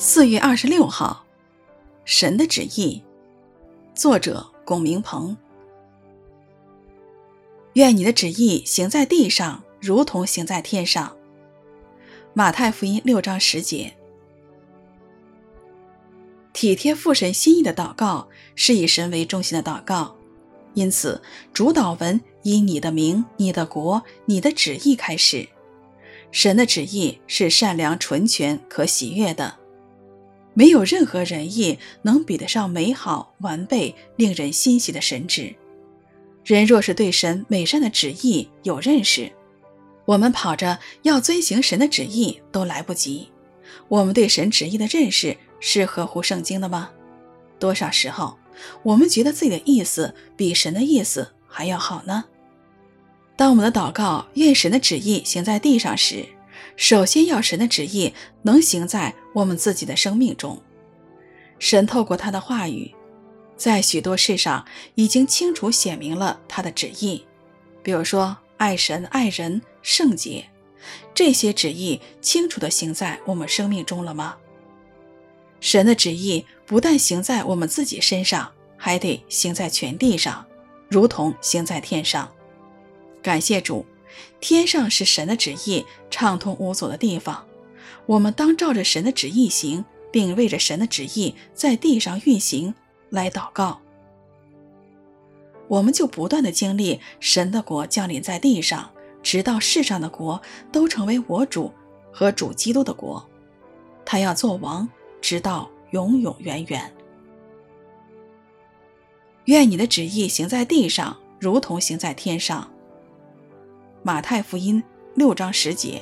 四月二十六号，神的旨意，作者龚明鹏。愿你的旨意行在地上，如同行在天上。马太福音六章十节。体贴父神心意的祷告是以神为中心的祷告，因此主祷文以你的名、你的国、你的旨意开始。神的旨意是善良、纯全、可喜悦的。没有任何仁义能比得上美好、完备、令人欣喜的神旨。人若是对神美善的旨意有认识，我们跑着要遵行神的旨意都来不及。我们对神旨意的认识是合乎圣经的吗？多少时候，我们觉得自己的意思比神的意思还要好呢？当我们的祷告愿神的旨意行在地上时，首先要神的旨意能行在我们自己的生命中。神透过他的话语，在许多事上已经清楚显明了他的旨意，比如说爱神、爱人、圣洁，这些旨意清楚地行在我们生命中了吗？神的旨意不但行在我们自己身上，还得行在全地上，如同行在天上。感谢主。天上是神的旨意畅通无阻的地方，我们当照着神的旨意行，并为着神的旨意在地上运行来祷告。我们就不断的经历神的国降临在地上，直到世上的国都成为我主和主基督的国，他要做王，直到永永远远。愿你的旨意行在地上，如同行在天上。马太福音六章十节。